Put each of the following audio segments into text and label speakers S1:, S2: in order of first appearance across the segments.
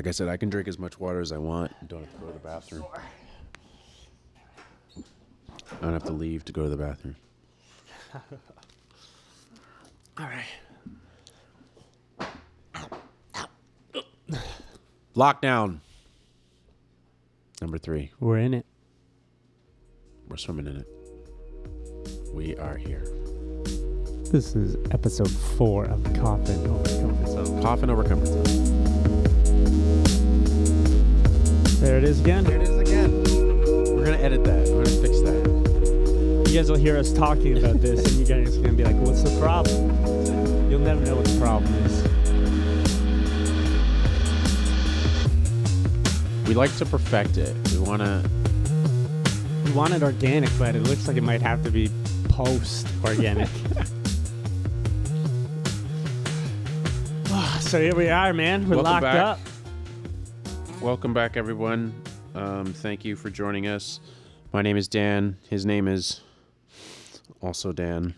S1: Like I said, I can drink as much water as I want. Don't have to go to the bathroom. I don't have to leave to go to the bathroom.
S2: All right.
S1: Lockdown. Number three.
S2: We're in it.
S1: We're swimming in it. We are here.
S2: This is episode four of Coffin Over Comfort Zone.
S1: Coffin over comfort zone.
S2: There it is again.
S1: There it is again. We're gonna edit that. We're gonna fix that.
S2: You guys will hear us talking about this, and you guys are gonna be like, "What's the problem?" You'll never know what the problem is.
S1: We like to perfect it. We wanna.
S2: We want it organic, but it looks like it might have to be post organic. so here we are, man. We're
S1: Welcome
S2: locked
S1: back.
S2: up.
S1: Welcome back, everyone. Um, thank you for joining us. My name is Dan. His name is also Dan.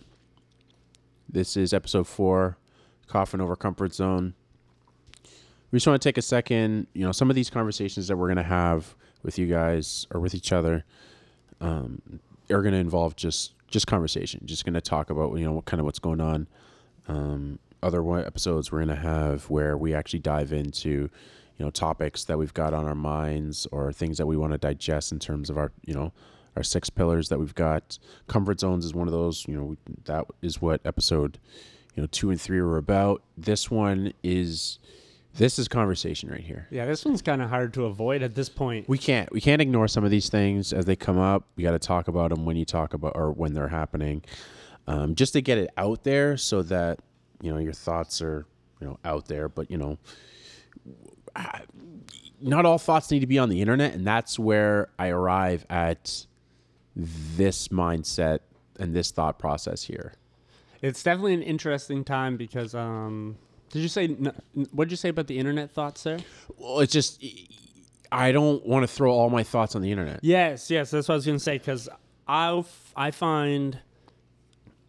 S1: This is episode four, Coffin Over Comfort Zone. We just want to take a second. You know, some of these conversations that we're going to have with you guys or with each other um, are going to involve just just conversation. Just going to talk about you know what kind of what's going on. Um, other episodes we're going to have where we actually dive into you know topics that we've got on our minds or things that we want to digest in terms of our you know our six pillars that we've got. Comfort zones is one of those you know that is what episode you know two and three were about. This one is this is conversation right here.
S2: Yeah, this one's kind of hard to avoid at this point.
S1: we can't we can't ignore some of these things as they come up. We got to talk about them when you talk about or when they're happening. Um, just to get it out there so that you know your thoughts are you know out there but you know not all thoughts need to be on the internet and that's where i arrive at this mindset and this thought process here
S2: It's definitely an interesting time because, um, did you say, what did you say about the internet thoughts there?
S1: well it's just i don't want to throw all my thoughts on the internet
S2: Yes, yes, that's what I was going to say because I I find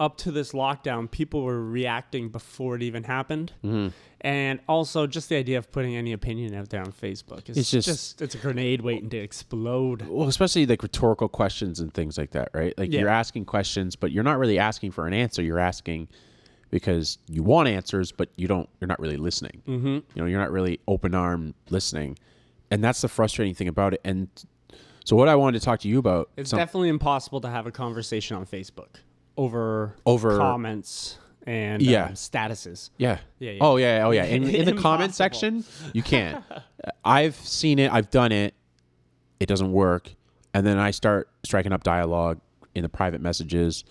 S2: up to this lockdown, people were reacting before it even happened,
S1: Mm-hmm.
S2: and also just the idea of putting any opinion out there on Facebook is
S1: It's just-
S2: it's a grenade waiting to explode.
S1: well especially like rhetorical questions and things like that right like
S2: Yeah.
S1: you're asking questions but you're not really asking for an answer you're asking because you want answers but you don't you're not really listening mm-hmm. you know you're not really open arm listening and that's the frustrating thing about it and so what i wanted to talk to you about
S2: It's
S1: some-
S2: definitely impossible to have a conversation on Facebook over
S1: Over-
S2: comments and
S1: Yeah.
S2: um, statuses.
S1: yeah.
S2: Yeah, yeah.
S1: oh yeah oh yeah in, in the comment section you can't i've seen it i've done it it doesn't work and then i start striking up dialogue in the private messages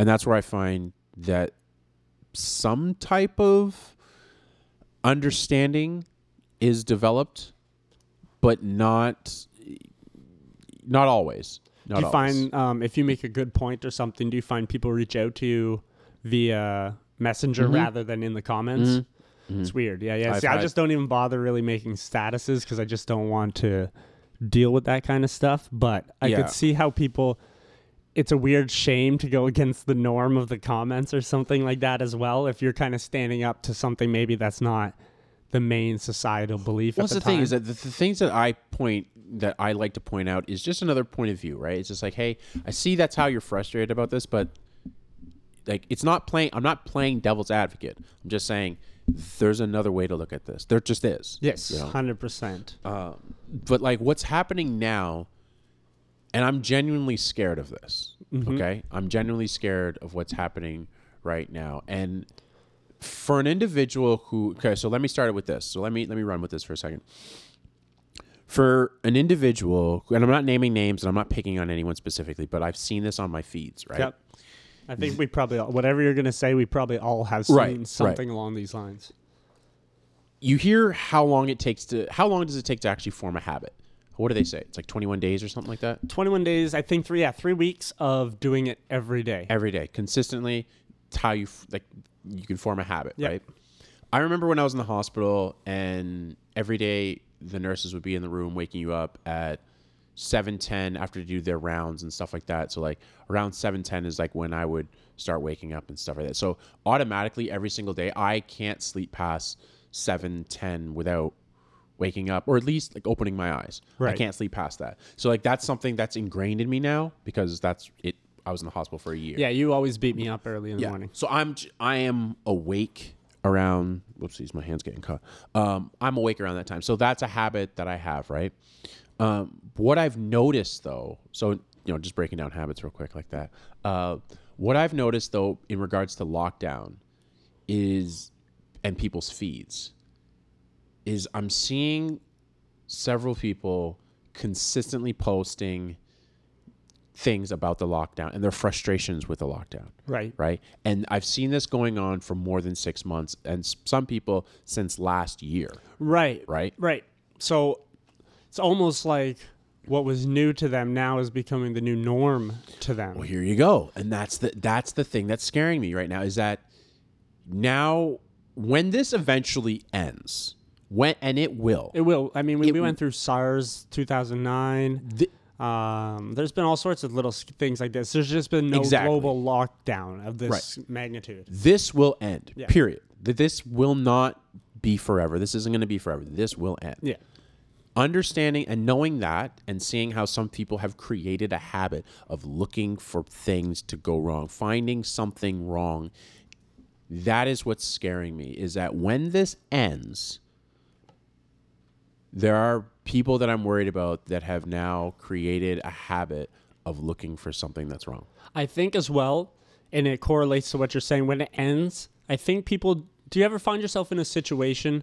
S1: and that's where i find that some type of understanding is developed but not not always not
S2: do you
S1: always.
S2: find um, if you make a good point or something, do you find people reach out to you via Messenger rather than in the comments? It's weird. Yeah, yeah.
S1: Mm-hmm. I've
S2: See, I just don't even bother really making statuses because I just don't want to deal with that kind of stuff. But I
S1: Yeah.
S2: could see how people. It's a weird shame to go against the norm of the comments or something like that as well. If you're kind of standing up to something maybe that's not the main societal belief.
S1: What's
S2: at
S1: the,
S2: the,
S1: thing is that the, the things that I point that I like to point out is just another point of view, right? It's just like, hey, I see that's how you're frustrated about this, but like it's not playing. I'm not playing devil's advocate. I'm just saying there's another way to look at this. There just is.
S2: yes,
S1: you know?
S2: hundred percent.
S1: Um, but like what's happening now, and I'm genuinely scared of this. Okay, I'm genuinely scared of what's happening right now, and for an individual who okay, so let me start it with this. So let me let me run with this for a second. For an individual, and I'm not naming names, and I'm not picking on anyone specifically, but I've seen this on my feeds, right?
S2: Yep. I think we probably all- whatever you're gonna say, we probably all have seen
S1: Right, right.
S2: something along these lines.
S1: You hear how long it takes to how long does it take to actually form a habit? What do they say? It's like 21 days or something like that.
S2: 21 days, I think three, yeah, three weeks of doing it every day.
S1: every day consistently it's how you f- like you can form a habit
S2: Yeah.
S1: right i remember when i was in the hospital and every day the nurses would be in the room waking you up at 7:10 after to do their rounds and stuff like that so like around 7:10 is like when i would start waking up and stuff like that so automatically every single day i can't sleep past 7:10 without waking up or at least like opening my eyes. I can't sleep past that. So like that's something that's ingrained in me now because that's it. I was in the hospital for a year.
S2: Yeah, you always beat me up early in the morning.
S1: So I'm j- I am awake around. Whoopsies, my hands getting cut. Um, I'm awake around that time. So that's a habit that I have, right? Um, what I've noticed though, so you know, just breaking down habits real quick like that. Uh, what I've noticed though, in regards to lockdown, is and people's feeds, is I'm seeing several people consistently posting things about the lockdown and their frustrations with the lockdown
S2: Right.
S1: right? And I've seen this going on for more than six months, and some people since last year,
S2: Right.
S1: right?
S2: Right. So it's almost like what was new to them now is becoming the new norm to them.
S1: Well, here you go, and that's the that's the thing that's scaring me right now is that now when this eventually ends, when and it will,
S2: It will. I mean, we, we went through SARS 2009.
S1: th-
S2: Um, there's been all sorts of little things like this. There's just been no
S1: Exactly.
S2: global lockdown of this magnitude.
S1: this will end.
S2: Yeah.
S1: Period. This will not be forever. This isn't going to be forever. This will end.
S2: Yeah.
S1: understanding and knowing that and seeing how some people have created a habit of looking for things to go wrong finding something wrong that is what's scaring me is that when this ends there are people that i'm worried about that have now created a habit of looking for something that's wrong
S2: I think as well, and it correlates to what you're saying. When it ends, I think people. Do you ever find yourself in a situation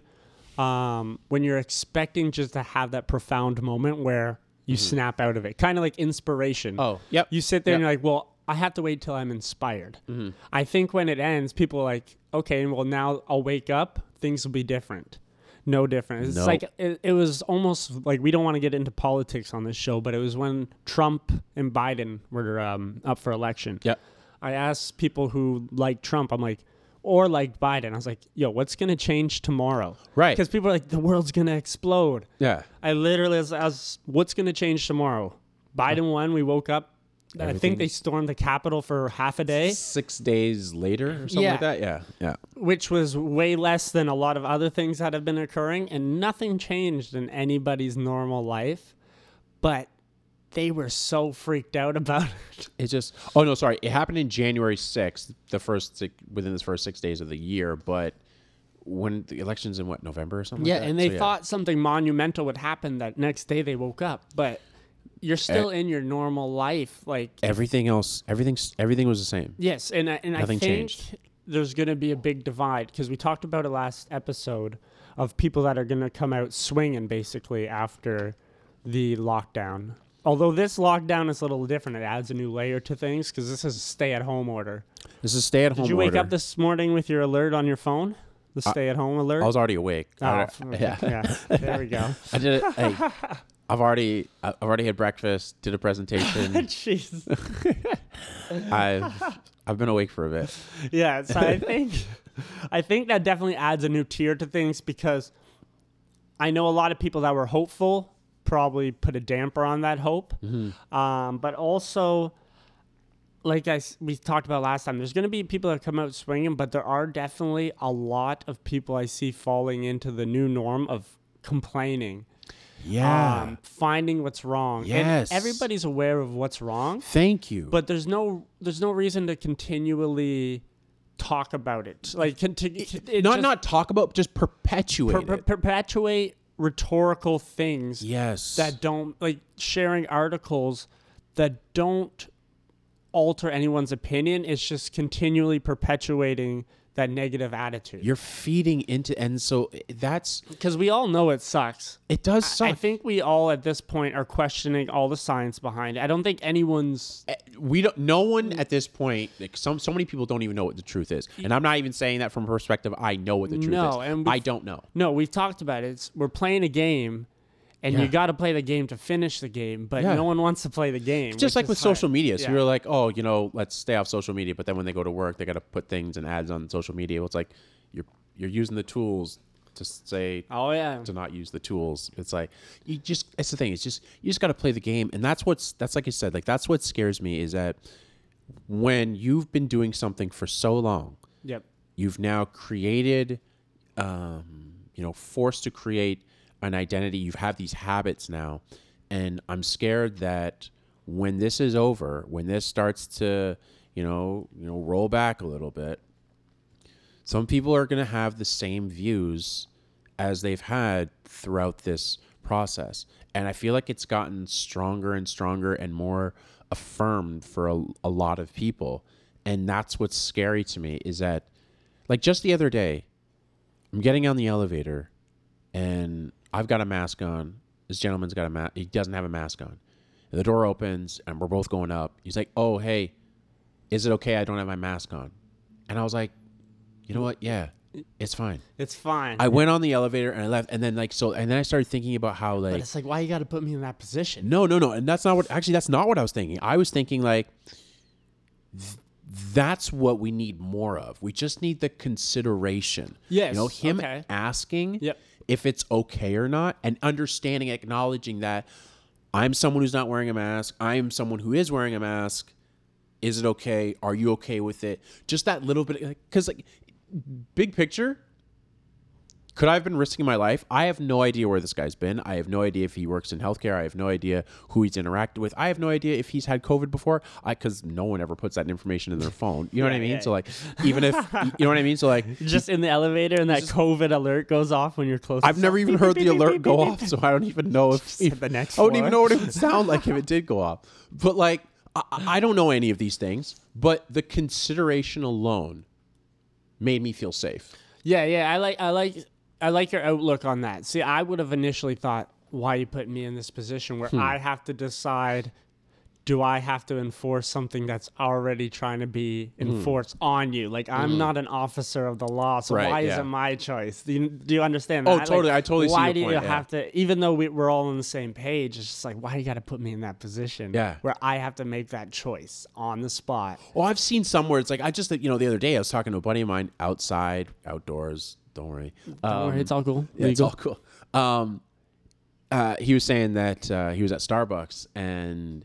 S2: um, when you're expecting just to have that profound moment where you snap out of it, kind of like inspiration?
S1: Mm-hmm. Oh, yep.
S2: You sit there and you're like, well, I have to wait till I'm inspired.
S1: Mm-hmm.
S2: I think when it ends, people are like, okay, well now I'll wake up, things will be different. No different. It's
S1: No.
S2: like it, it was almost like we don't want to get into politics on this show, but it was when Trump and Biden were um, up for election.
S1: yep
S2: I asked people who like Trump, I'm like, or like Biden. I was like, yo, what's gonna change tomorrow?
S1: Right.
S2: Because people are like, the world's gonna explode.
S1: yeah
S2: I literally was, I was what's gonna change tomorrow? Biden won. We woke up. I think they stormed the Capitol for half a day,
S1: six days later or something
S2: Yeah.
S1: like that yeah yeah
S2: which was way less than a lot of other things that have been occurring, and nothing changed in anybody's normal life. But they were so freaked out about it.
S1: It just oh no sorry it happened in January sixth the first six, within the first six days of the year but when the elections in what November or something
S2: Yeah,
S1: like that?
S2: and they
S1: So,
S2: thought something monumental would happen that next day they woke up, but you're still
S1: Eh.
S2: in your normal life. Like,
S1: everything else everything's everything was the same
S2: yes, and I- and I think
S1: changed.
S2: there's going to be a big divide because we talked about it last episode of people that are going to come out swinging basically after the lockdown. Although this lockdown is a little different, it adds a new layer to things because this is a stay-at-home order.
S1: this is stay at home
S2: Did you wake
S1: order.
S2: up this morning with your alert on your phone? The stay-at-home alert.
S1: I was already awake
S2: Oh,
S1: I, yeah
S2: yeah. There we go.
S1: I did it hey, I've already I've already had breakfast did a presentation.
S2: Jeez.
S1: I've I've been awake for a bit.
S2: Yeah so i think i think that definitely adds a new tier to things because i know a lot of people that were hopeful probably put a damper on that hope. Um, but also like I, we talked about last time there's going to be people that come out swinging but there are definitely a lot of people i see falling into the new norm of complaining
S1: yeah.
S2: um, finding what's wrong.
S1: Yes.
S2: and everybody's aware of what's wrong
S1: thank you.
S2: but there's no there's no reason to continually talk about it. Like continue
S1: not not talk about just perpetuate
S2: per- per- perpetuate rhetorical things
S1: yes.
S2: that don't like sharing articles that don't alter anyone's opinion. It's just continually perpetuating that negative attitude.
S1: You're feeding into and so eh, that's
S2: because we all know it sucks.
S1: It does suck
S2: i think we all at this point are questioning all the science behind it. I don't think anyone's eh,
S1: we don't no one at this point like some so many people don't even know what the truth is. And i'm not even saying that from a perspective i know what the truth
S2: No,
S1: is
S2: and
S1: i don't know.
S2: No, we've talked about it. It's, we're playing a game, and
S1: Yeah.
S2: you got to play the game to finish the game. But
S1: Yeah.
S2: no one wants to play the game.
S1: just like with
S2: hard.
S1: social media so
S2: Yeah.
S1: you're like oh you know let's stay off social media but then when they go to work they got to put things and ads on social media well, it's like you're you're using the tools to say
S2: Oh yeah,
S1: to not use the tools. It's like you just it's the thing. It's just you just got to play the game, and that's what's that's like you said. Like that's what scares me is that when you've been doing something for so long,
S2: yep,
S1: you've now created, um, you know, forced to create an identity. You have these habits now, and I'm scared that when this is over, when this starts to, you know, you know, roll back a little bit, some people are going to have the same views as they've had throughout this process. And I feel like it's gotten stronger and stronger and more affirmed for a, a lot of people. And that's what's scary to me is that, like, just the other day, I'm getting on the elevator and I've got a mask on. This gentleman's got a mask. He doesn't have a mask on. And the door opens and we're both going up. He's like, Oh, hey, is it okay I don't have my mask on? And I was like, You know what? Yeah, it's fine.
S2: It's fine.
S1: I went on the elevator and I left. And then, like, so, and then I started thinking about how,
S2: but
S1: like,
S2: it's like, why you got to put me in that position?
S1: no, no, no. And that's not what, actually, that's not what I was thinking. I was thinking, like, th- that's what we need more of. We just need the consideration.
S2: Yes,
S1: You know, him
S2: okay.
S1: asking
S2: Yep.
S1: If it's okay or not and understanding, acknowledging that I'm someone who's not wearing a mask. I'm someone who is wearing a mask. Is it okay? Are you okay with it? Just that little bit, because like, big picture, could I have been risking my life? I have no idea where this guy's been. I have no idea if he works in healthcare. I have no idea who he's interacted with. I have no idea if he's had COVID before. I because no one ever puts that information in their phone. You know what I mean?
S2: yeah,
S1: So like, even if you know what I mean. So like,
S2: Just in the elevator, and that COVID alert goes off when you're close.
S1: I've never even heard the alert go off, so I don't even know if,
S2: Just the next
S1: I don't even know what it would sound like if it did go off. But like, I, I don't know any of these things, but the consideration alone made me feel safe.
S2: Yeah, yeah. I like, I like, I like your outlook on that. See, I would have initially thought, why you put me in this position
S1: Hmm.
S2: where I have to decide, do I have to enforce something that's already trying to be enforced on you? Like I'm not an officer of the law, so
S1: Hmm. Right,
S2: why is it my choice? Do you, do you understand that?
S1: Oh,
S2: Like,
S1: totally. I totally see
S2: Why do you
S1: yeah.
S2: have to? Even though we, we're all on the same page, it's just like, why do you got to put me in that position?
S1: Yeah.
S2: where I have to make that choice on the spot.
S1: Well, I've seen somewhere it's like I just you know the other day I was talking to a buddy of mine outside, outdoors. Don't worry.
S2: Don't
S1: Um,
S2: worry, it's all cool.
S1: Yeah, it's all cool. Um, uh, he was saying that uh, he was at Starbucks and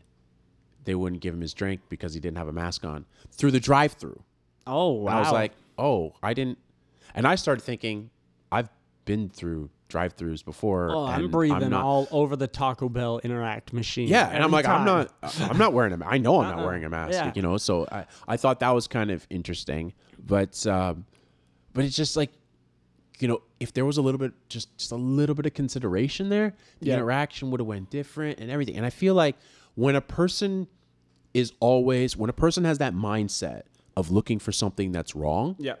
S1: they wouldn't give him his drink because he didn't have a mask on through the drive-through.
S2: Oh wow!
S1: I was like, oh, I didn't. And I started thinking, I've been through drive-throughs before.
S2: Oh, I'm
S1: and
S2: breathing
S1: not-
S2: all over the Taco Bell Interac machine.
S1: Yeah, and I'm like, I'm not, I'm not wearing a. I know I'm not
S2: Uh-uh.
S1: wearing a mask.
S2: Yeah.
S1: You know, so I, I thought that was kind of interesting, but, um, but it's just like, you know, if there was a little bit, just just a little bit of consideration there, the
S2: Yeah.
S1: interaction would have went different and everything. And I feel like when a person is always, when a person has that mindset of looking for something that's wrong,
S2: Yeah.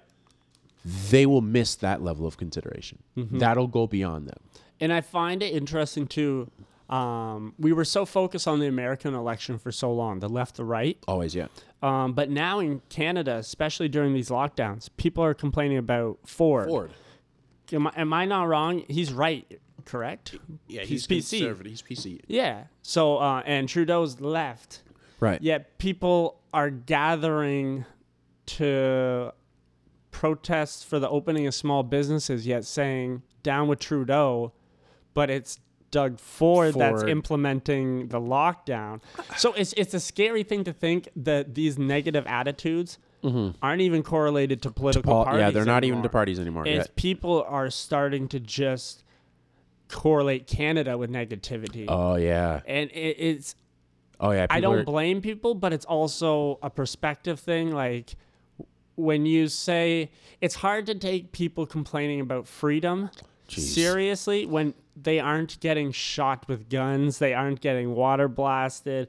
S1: they will miss that level of consideration.
S2: Mm-hmm.
S1: That'll go beyond them.
S2: And I find it interesting too. Um, we were so focused on the American election for so long, the left, the right.
S1: Always, yeah.
S2: Um, but now in Canada, especially during these lockdowns, people are complaining about Ford.
S1: Ford.
S2: Am, I, am I not wrong? He's right, correct?
S1: Yeah,
S2: He's
S1: he's,
S2: PC.
S1: conservative. He's PC.
S2: Yeah. So uh, and Trudeau's left.
S1: Right.
S2: Yet people are gathering to protest for the opening of small businesses, yet saying down with Trudeau, but it's Doug Ford, that's implementing the lockdown. So it's it's a scary thing to think that these negative attitudes Mm-hmm. aren't even correlated to political
S1: Paul,
S2: parties.
S1: yeah, they're not even to parties anymore.
S2: It's people are starting to just correlate Canada with negativity.
S1: Oh yeah.
S2: and it, it's
S1: Oh yeah.
S2: I don't
S1: are-
S2: blame people, but it's also a perspective thing. Like when you say it's hard to take people complaining about freedom
S1: Jeez.
S2: seriously when they aren't getting shot with guns, they aren't getting water blasted.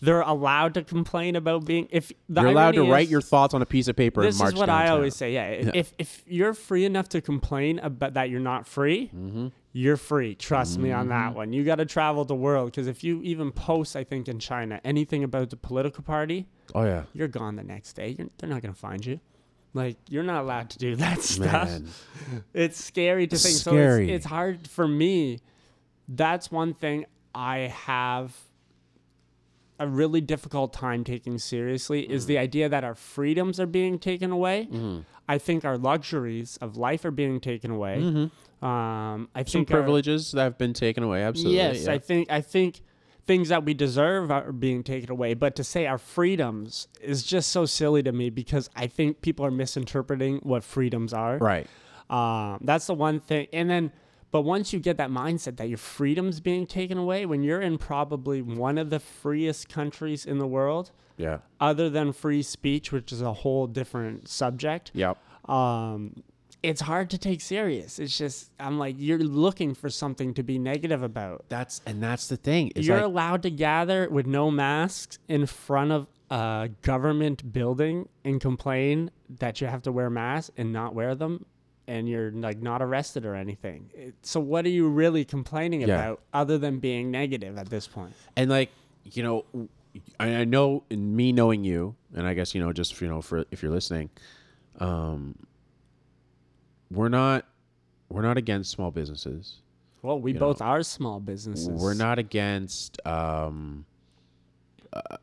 S2: They're allowed to complain about being if
S1: You're allowed to
S2: irony
S1: write your thoughts on a piece of paper
S2: this
S1: and march
S2: is what
S1: downtown.
S2: I always say. Yeah, if if you're free enough to complain about that you're not free,
S1: Mm-hmm.
S2: you're free. Trust me on that one. You got to travel the world because if you even post, I think in China anything about the political party,
S1: Oh yeah.
S2: you're gone the next day. You're, they're not gonna find you. Like you're not allowed to do that stuff.
S1: Man.
S2: It's scary to think.
S1: Scary.
S2: So it's, it's hard for me. That's one thing I have a really difficult time taking seriously is
S1: Mm.
S2: the idea that our freedoms are being taken away.
S1: Mm-hmm.
S2: I think our luxuries of life are being taken away. Um, I
S1: Mm-hmm. Some
S2: think our-
S1: privileges that have been taken away. Absolutely.
S2: Yes,
S1: yeah.
S2: I think I think things that we deserve are being taken away. But to say our freedoms is just so silly to me because I think people are misinterpreting what freedoms are.
S1: Right.
S2: Um, that's the one thing. And then But once you get that mindset that your freedom's being taken away, when you're in probably one of the freest countries in the world,
S1: Yeah.
S2: other than free speech, which is a whole different subject,
S1: Yep.
S2: um, it's hard to take serious. It's just I'm like you're looking for something to be negative about.
S1: That's and that's the thing.
S2: You're
S1: like,
S2: allowed to gather with no masks in front of a government building and complain that you have to wear masks and not wear them and you're like not arrested or anything. It- So what are you really complaining
S1: Yeah.
S2: about other than being negative at this point?
S1: and like you know I, I know in me knowing you and i guess you know just you know for if you're listening um we're not we're not against small businesses
S2: Well, we
S1: You
S2: both are small businesses.
S1: we're not against um uh,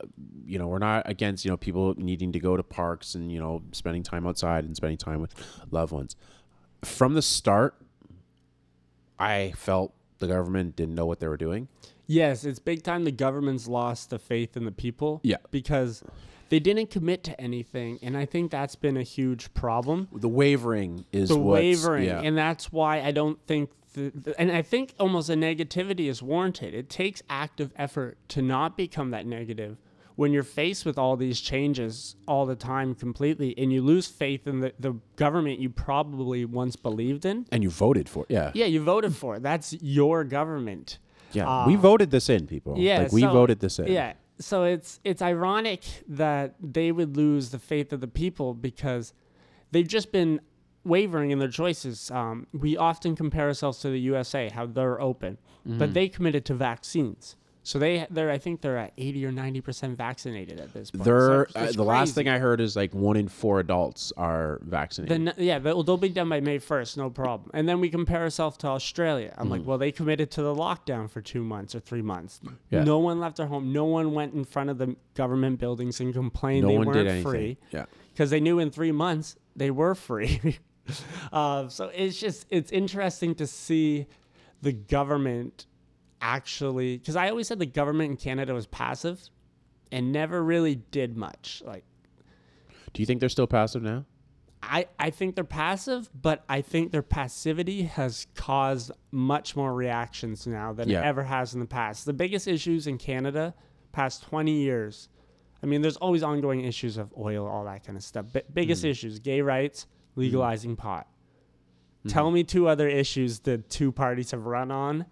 S1: you know we're not against you know people needing to go to parks and you know spending time outside and spending time with loved ones from the start i felt the government didn't know what they were doing
S2: Yes, it's big time the government's lost the faith in the people.
S1: Yeah.
S2: Because they didn't commit to anything. And I think that's been a huge problem.
S1: the wavering is
S2: The wavering.
S1: yeah.
S2: And that's why I don't think, the, the- and I think almost a negativity is warranted. It takes active effort to not become that negative when you're faced with all these changes all the time completely and you lose faith in the, the government you probably once believed in.
S1: and you voted for it. Yeah.
S2: Yeah, you voted for it. That's your government.
S1: Yeah. we uh, voted this in, people.
S2: Yeah,
S1: Like we
S2: so-
S1: voted this in.
S2: Yeah. So it's it's ironic that they would lose the faith of the people because they've just been wavering in their choices. Um, we often compare ourselves to the USA, how they're open,
S1: Mm-hmm.
S2: but they committed to vaccines. So they they're I think they're at eighty or ninety percent vaccinated at this point.
S1: They're,
S2: So
S1: uh, the last thing I heard is like one in four adults are vaccinated.
S2: n- yeah, they'll, they'll be done by May 1st, no problem. And then we compare ourselves to Australia. I'm
S1: Mm.
S2: like, well, they committed to the lockdown for two months or three months.
S1: Yeah.
S2: No one left their home. No one went in front of the government buildings and complained
S1: no
S2: they
S1: one
S2: weren't free
S1: Yeah.
S2: because they knew in three months they were free. uh, so it's just it's interesting to see the government actually because I always said the government in Canada was passive and never really did much. Like
S1: Do you think they're still passive now?
S2: I, I think they're passive, but I think their passivity has caused much more reactions now than
S1: Yeah.
S2: it ever has in the past. The biggest issues in Canada, past 20 years, I mean, there's always ongoing issues of oil, all that kind of stuff. But biggest mm. issues, gay rights, mm. legalizing pot. Mm-hmm. Tell me two other issues the two parties have run on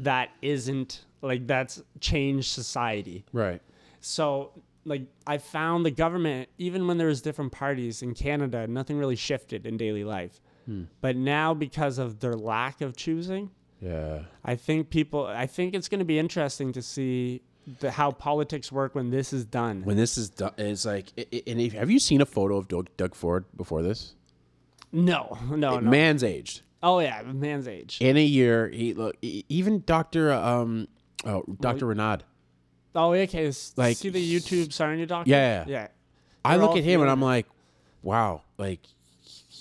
S2: that isn't like that's changed society.
S1: Right.
S2: So like I found the government, even when there was different parties in Canada, nothing really shifted in daily life. Hmm. But now because of their lack of choosing,
S1: Yeah.
S2: I think people I think it's going to be interesting to see the, how politics work when this is done.
S1: When this is done, it's like, i- i- and if, have you seen a photo of Doug, Doug Ford before this?
S2: no, no, no.
S1: Man's aged.
S2: Oh yeah, man's age.
S1: In a year, he look even Doctor um oh Doctor Renaud.
S2: Oh, yeah, okay.
S1: Like,
S2: see the YouTube Sarnia doctor?
S1: Yeah.
S2: Yeah.
S1: I look at him and I'm like, wow, like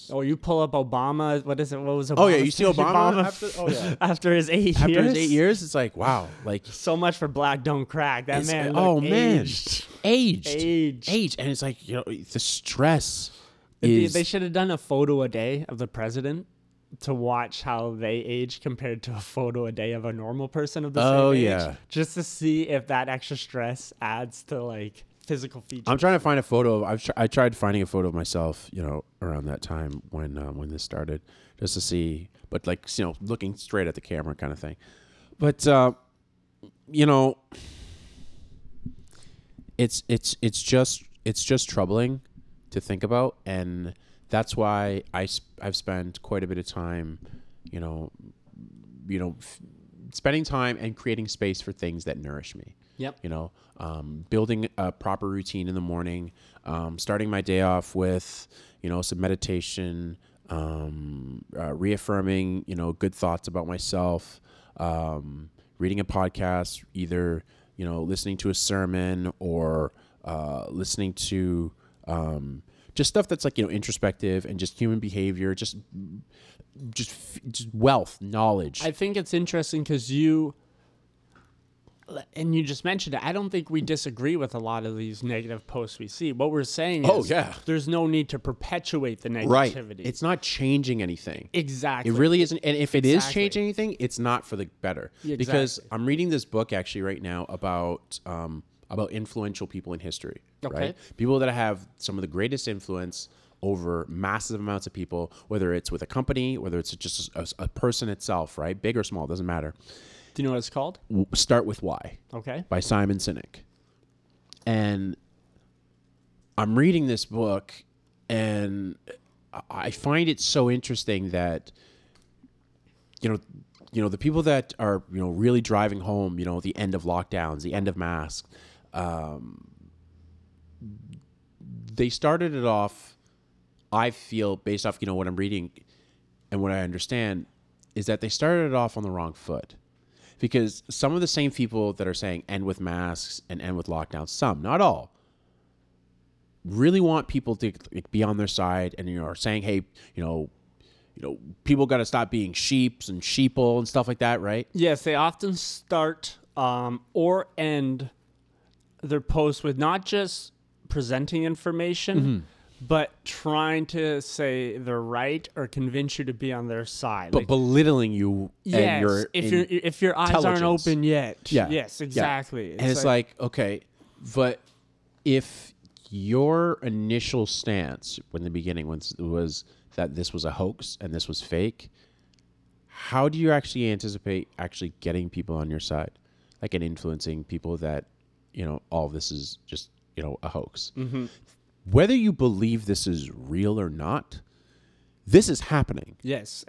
S2: Oh, you pull up Obama. What is it? What was Obama?
S1: Oh, yeah, you see Obama after- oh, yeah.
S2: after his eight
S1: after
S2: years.
S1: his eight years, it's like wow, like
S2: So much for black don't crack. That man.
S1: oh,
S2: looked
S1: man.
S2: aged.
S1: aged,
S2: Aged.
S1: aged, and it's like you know the stress is
S2: they should have done a photo a day of the president to watch how they age compared to a photo a day of a normal person of the
S1: Oh,
S2: same age.
S1: yeah.
S2: Just to see if that extra stress adds to like physical features.
S1: I'm trying to find a photo of. I've tr- I tried finding a photo of myself, you know, around that time when um, when this started, just to see, but like you know, looking straight at the camera, kind of thing. But uh, you know, it's it's it's just it's just troubling to think about, and that's why I sp- I've spent quite a bit of time, you know, you know, f- spending time and creating space for things that nourish me
S2: Yep.
S1: you know um, building a proper routine in the morning um, starting my day off with you know some meditation um, uh, reaffirming you know good thoughts about myself um, reading a podcast either you know listening to a sermon or uh, listening to um, just stuff that's like you know introspective and just human behavior just just, just wealth knowledge
S2: I think it's interesting because you, and you just mentioned it. I don't think we disagree with a lot of these negative posts we see. What we're saying
S1: Oh,
S2: is,
S1: yeah.
S2: there's no need to perpetuate the negativity.
S1: Right. It's not changing anything.
S2: exactly.
S1: It really isn't. And if it is
S2: Exactly.
S1: changing anything, it's not for the better.
S2: Yeah,
S1: Because. I'm reading this book actually right now about um, about influential people in history.
S2: Okay.
S1: Right. People that have some of the greatest influence over massive amounts of people, whether it's with a company, whether it's just a, a person itself, right? Big or small, doesn't matter.
S2: Do you know what it's called?
S1: W- Start with why
S2: Okay.
S1: by Simon Sinek. And I'm reading this book and I- I find it so interesting that you know you know the people that are you know really driving home you know the end of lockdowns the end of masks um, they started it off i feel based off you know what i'm reading and what i understand is that they started it off on the wrong foot. Because some of the same people that are saying end with masks and end with lockdowns some not all really want people to be on their side and you know are saying hey you know you know people got to stop being sheeps and sheeple and stuff like that right?
S2: Yes, they often start um, or end their posts with not just presenting information,
S1: Mm-hmm.
S2: but trying to say they're right or convince you to be on their side.
S1: but
S2: Like,
S1: belittling you
S2: yes,
S1: and your
S2: if your if your eyes aren't open yet.
S1: Yeah.
S2: Yes,
S1: Yeah.
S2: exactly.
S1: and it's like, okay but if your initial stance when the beginning was was that this was a hoax and this was fake how do you actually anticipate actually getting people on your side like and influencing people that you know all this is just you know a hoax
S2: Mm-hmm.
S1: whether you believe this is real or not this is happening
S2: yes,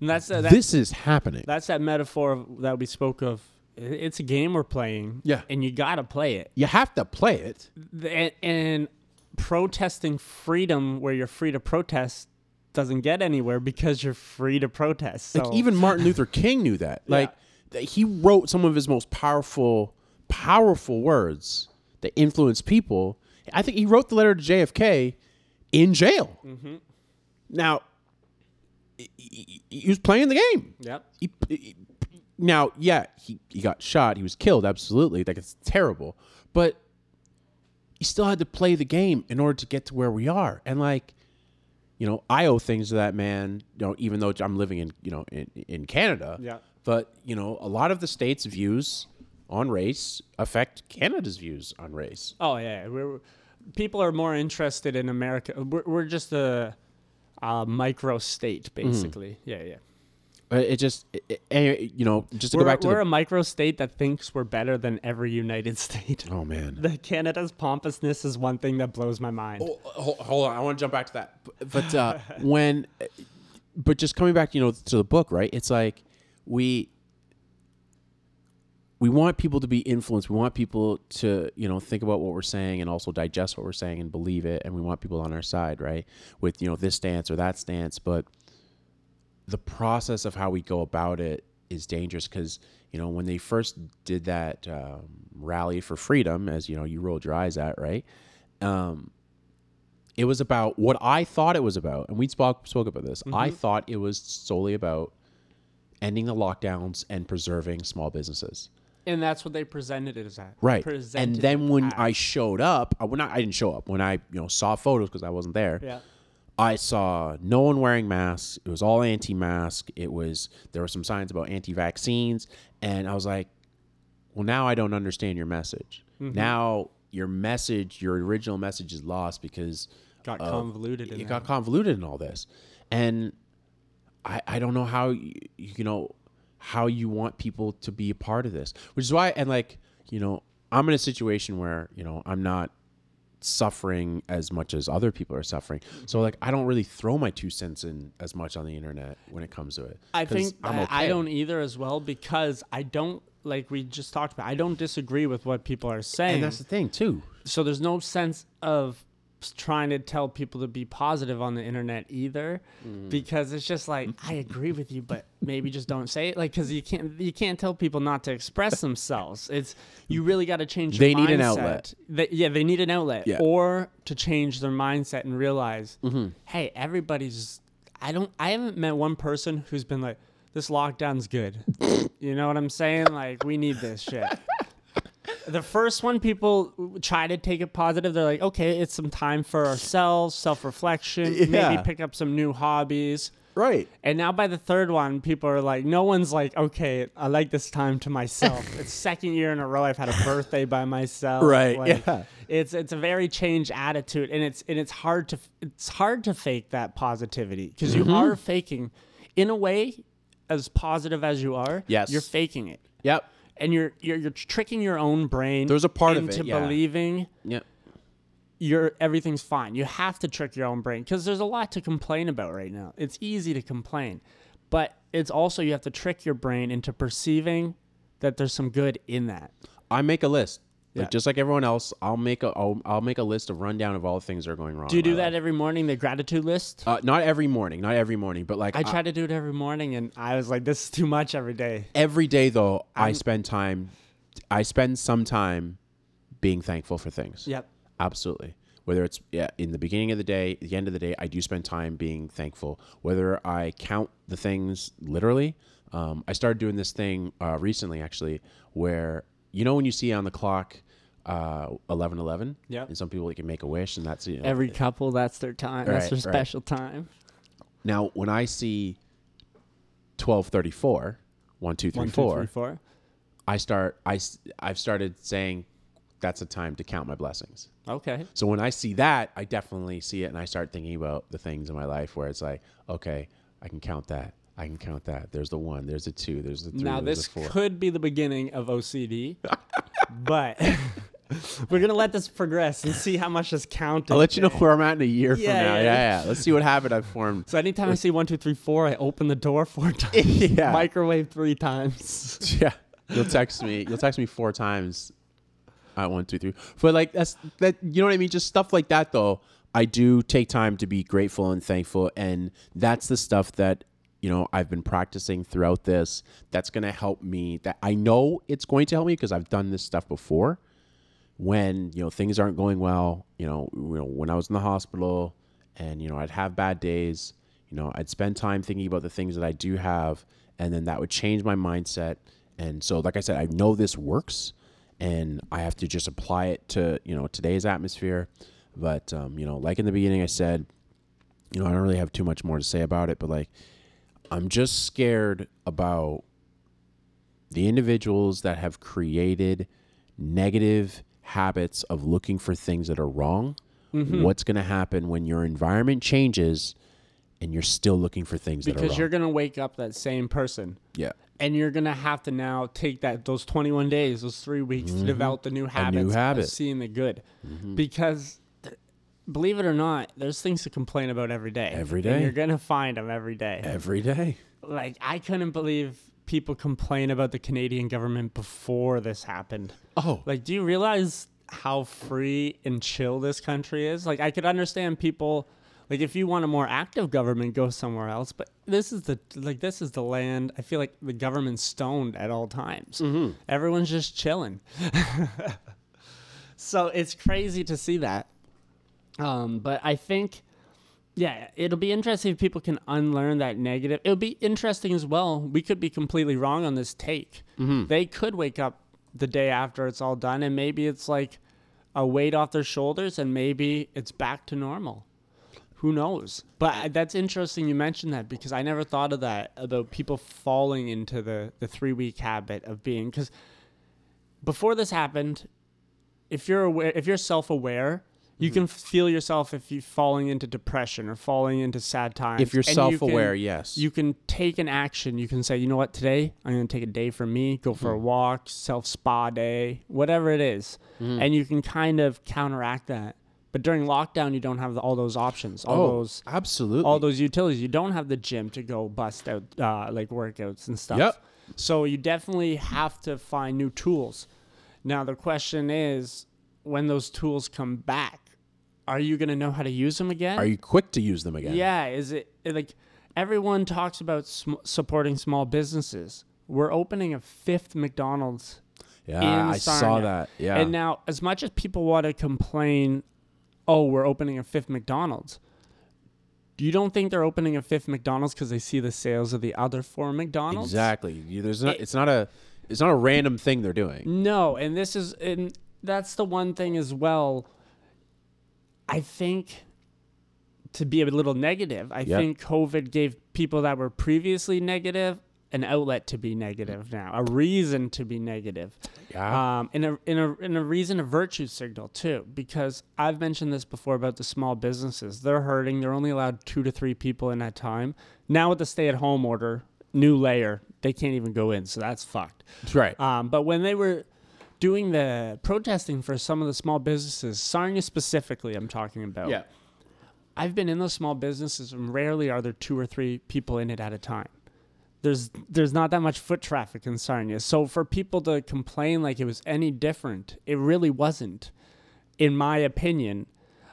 S2: and that's uh, that,
S1: this is happening
S2: that's that metaphor that we spoke of. It's a game we're playing.
S1: Yeah.
S2: and you gotta play it.
S1: you have to play it
S2: and, and protesting freedom where you're free to protest doesn't get anywhere because you're free to protest. So
S1: like even Martin Luther King knew that. Like th- he wrote some of his most powerful, powerful words that influence people. I think he wrote the letter to JFK in jail. Mm-hmm. Now he- he, he was playing the game.
S2: Yep.
S1: He, he- now, yeah, he, he got shot. He was killed. Absolutely, like it's terrible. But he still had to play the game in order to get to where we are. And like, you know, I owe things to that man. You know, even though I'm living in you know in in Canada.
S2: Yeah.
S1: But you know, a lot of the state's views on race affect Canada's views on race.
S2: Oh yeah, we're, people are more interested in America. We're, we're just a, a micro state,
S1: Mm-hmm.
S2: basically. Yeah, yeah.
S1: It just, it, it- you know, just to
S2: We're,
S1: go back to
S2: we're
S1: the.
S2: a micro state that thinks we're better than every United state.
S1: oh man.
S2: The Canada's pompousness is one thing that blows my mind.
S1: Oh, hold, hold on, I want to jump back to that. But, but uh, when, but just coming back, you know, to the book, right? It's like we we want people to be influenced. We want people to, you know, think about what we're saying and also digest what we're saying and believe it. And we want people on our side, right? With you know this stance or that stance. But the process of how we go about it is dangerous because you know when they first did that um, rally for freedom, as you know, you rolled your eyes at, right? Um, it was about what I thought it was about, and we spoke spoke about this. I thought it was solely about ending the lockdowns and preserving small businesses.
S2: And that's what they presented it as at.
S1: Right.
S2: Presented
S1: And then when
S2: as.
S1: I showed up, I, when I, I didn't show up, when I you know saw photos because I wasn't there,
S2: Yeah.
S1: I saw no one wearing masks. It was all anti-mask. It was there were some signs about anti-vaccines, and I was like, well, now I don't understand your message.
S2: Mm-hmm.
S1: Now your message, your original message, is lost because
S2: Got
S1: of-
S2: convoluted
S1: it got convoluted in all this, and I I don't know how you, you know how you want people to be a part of this, which is why and like you know I'm in a situation where you know I'm not suffering as much as other people are suffering. So like I don't really throw my two cents in as much on the internet when it comes to it.
S2: I think
S1: I'm okay.
S2: I don't either as well because I don't like we just talked about. I don't disagree with what people are saying.
S1: And that's the thing too.
S2: so there's no sense of trying to tell people to be positive on the internet either
S1: Mm.
S2: because it's just like I agree with you but maybe just don't say it like cuz you can't you can't tell people not to express themselves it's you really got to change your
S1: They need an outlet.
S2: They- yeah they need an outlet
S1: Yeah. Mm-hmm.
S2: or to change their mindset and realize hey everybody's I don't I haven't met one person who's been like this lockdown's good you know what I'm saying like we need this shit the first one, people try to take it positive. They're like, okay, it's some time for ourselves, self reflection,
S1: Yeah.
S2: maybe pick up some new hobbies.
S1: Right.
S2: And now by the third one, people are like, no one's like, okay, I like this time to myself. it's second year in a row I've had a birthday by myself.
S1: Right,
S2: Like,
S1: yeah.
S2: It's it's a very changed attitude, and it's and it's hard to it's hard to fake that positivity because
S1: Mm-hmm.
S2: you are faking, in a way, as positive as you are.
S1: Yes.
S2: you're faking it,
S1: Yep.
S2: And you're you're you're tricking your own brain.
S1: There's a part of
S2: into
S1: it, yeah.
S2: believing
S1: Yep.
S2: you're everything's fine. You have to trick your own brain because there's a lot to complain about right now. It's easy to complain, but it's also you have to trick your brain into perceiving that there's some good in that.
S1: I make a list. Like
S2: Yeah.
S1: just like everyone else, I'll make a I'll, I'll make a list of rundown of all the things that are going wrong.
S2: Do you do that
S1: life.
S2: every morning? The gratitude list.
S1: Uh, not every morning, not every morning, but like
S2: I try to do it every morning, and I was like, "This is too much every day."
S1: every day though. i
S2: I'm-
S1: spend time. I spend some time being thankful for things.
S2: Yep.
S1: Absolutely. Whether it's yeah, in the beginning of the day, the end of the day, I do spend time being thankful. Whether I count the things literally, um, I started doing this thing uh, recently, actually, where you know when you see on the clock uh, eleven eleven,
S2: Yep.
S1: and some people they can make a wish, and that's you know,
S2: Every couple, that's their time. that's
S1: Right,
S2: their
S1: right.
S2: special time.
S1: now when I see twelve thirty four, one two three
S2: One, two,
S1: four,
S2: three, four.
S1: I start i i've started saying that's a time to count my blessings.
S2: Okay.
S1: So when I see that, I definitely see it and I start thinking about the things in my life where it's like, okay, I can count that. I can count that. There's the one, there's the two, there's the three,
S2: Now this could be the beginning of OCD, but we're gonna let this progress and see how much is counted.
S1: I'll let you know where I'm at in a year from
S2: Yeah,
S1: now.
S2: yeah.
S1: Yeah, yeah. Let's see what habit I've formed.
S2: So anytime I see one, two, three, four, I open the door four times.
S1: yeah.
S2: Microwave three times.
S1: yeah. You'll text me. You'll text me four times. I one, two, three. But like that's that. You know what I mean? Just stuff like that, though. I do take time to be grateful and thankful, and that's the stuff that you know I've been practicing throughout this. That's going to help me. That I know it's going to help me because I've done this stuff before. When you know things aren't going well, you know, you know when I was in the hospital, and you know I'd have bad days. You know, I'd spend time thinking about the things that I do have, and then that would change my mindset. And so, like I said, I know this works, and I have to just apply it to you know today's atmosphere. But um, you know, like in the beginning, I said, you know, I don't really have too much more to say about it. But like, I'm just scared about the individuals that have created negative habits of looking for things that are wrong. Mm-hmm. What's going to happen when your environment changes and you're still looking for things that are wrong?
S2: Because you're gonna wake up that same person.
S1: yeah.
S2: And you're gonna have to now take that those 21 days, those three weeks to mm-hmm. develop the new habits
S1: habit.
S2: of seeing the good. Mm-hmm. Because th- believe it or not, there's things to complain about every day.
S1: Every day.
S2: And you're gonna find them every day.
S1: Every day.
S2: like I couldn't believe people complain about the Canadian government before this happened.
S1: Oh,
S2: Like, do you realize how free and chill this country is? Like, I could understand people. Like, if you want a more active government, go somewhere else. But this is the like this is the land. I feel like the government's stoned at all times. Mm-hmm. Everyone's just chilling. so it's crazy to see that. Um, but I think, yeah, it'll be interesting if people can unlearn that negative. It'll be interesting as well. We could be completely wrong on this take. They could wake up the day after it's all done, and maybe it's like a weight off their shoulders, and maybe it's back to normal. Who knows? But that's interesting you mentioned that because I never thought of that about people falling into the, the three week habit of being because before this happened, if you're aware, if you're self aware, you
S1: Mm-hmm.
S2: can feel yourself if you're falling into depression or falling into sad times.
S1: if you're
S2: And
S1: self aware,
S2: can-
S1: yes.
S2: you can take an action. You can say, you know what, today I'm going to take a day for me, go for a
S1: Mm-hmm.
S2: walk, self spa day, whatever it is.
S1: Mm-hmm.
S2: And you can kind of counteract that. But during lockdown, you don't have all those options, all
S1: oh,
S2: those
S1: absolutely.
S2: all those utilities. You don't have the gym to go bust out uh, like workouts and stuff.
S1: Yep.
S2: So you definitely have to find new tools. Now the question is, when those tools come back, are you going to know how to use them again?
S1: Are you quick to use them again?
S2: Yeah, is it like everyone talks about sm- supporting small businesses? We're opening a fifth McDonald's.
S1: Yeah, I saw that. Yeah.
S2: And now, as much as people want to complain, oh, we're opening a fifth McDonald's. Do you don't think they're opening a fifth McDonald's because they see the sales of the other four McDonald's?
S1: exactly. You- There's not.
S2: It-
S1: it's not a. it's not a random thing they're doing.
S2: No, and this is and that's the one thing as well. I think to be a little negative, I
S1: Yep.
S2: think COVID gave people that were previously negative an outlet to be negative now, a reason to be negative.
S1: Yeah.
S2: Um, and a, and a, and a reason, a virtue signal too, because I've mentioned this before about the small businesses. They're hurting. They're only allowed two to three people in at time. Now with the stay at home order, new layer, they can't even go in. So that's fucked.
S1: That's right.
S2: Um, but when they were doing the protesting for some of the small businesses, Sarnia specifically, I'm talking about.
S1: yeah.
S2: I've been in those small businesses, and rarely are there two or three people in it at a time. There's there's not that much foot traffic in Sarnia, so for people to complain like it was any different, it really wasn't, in my opinion,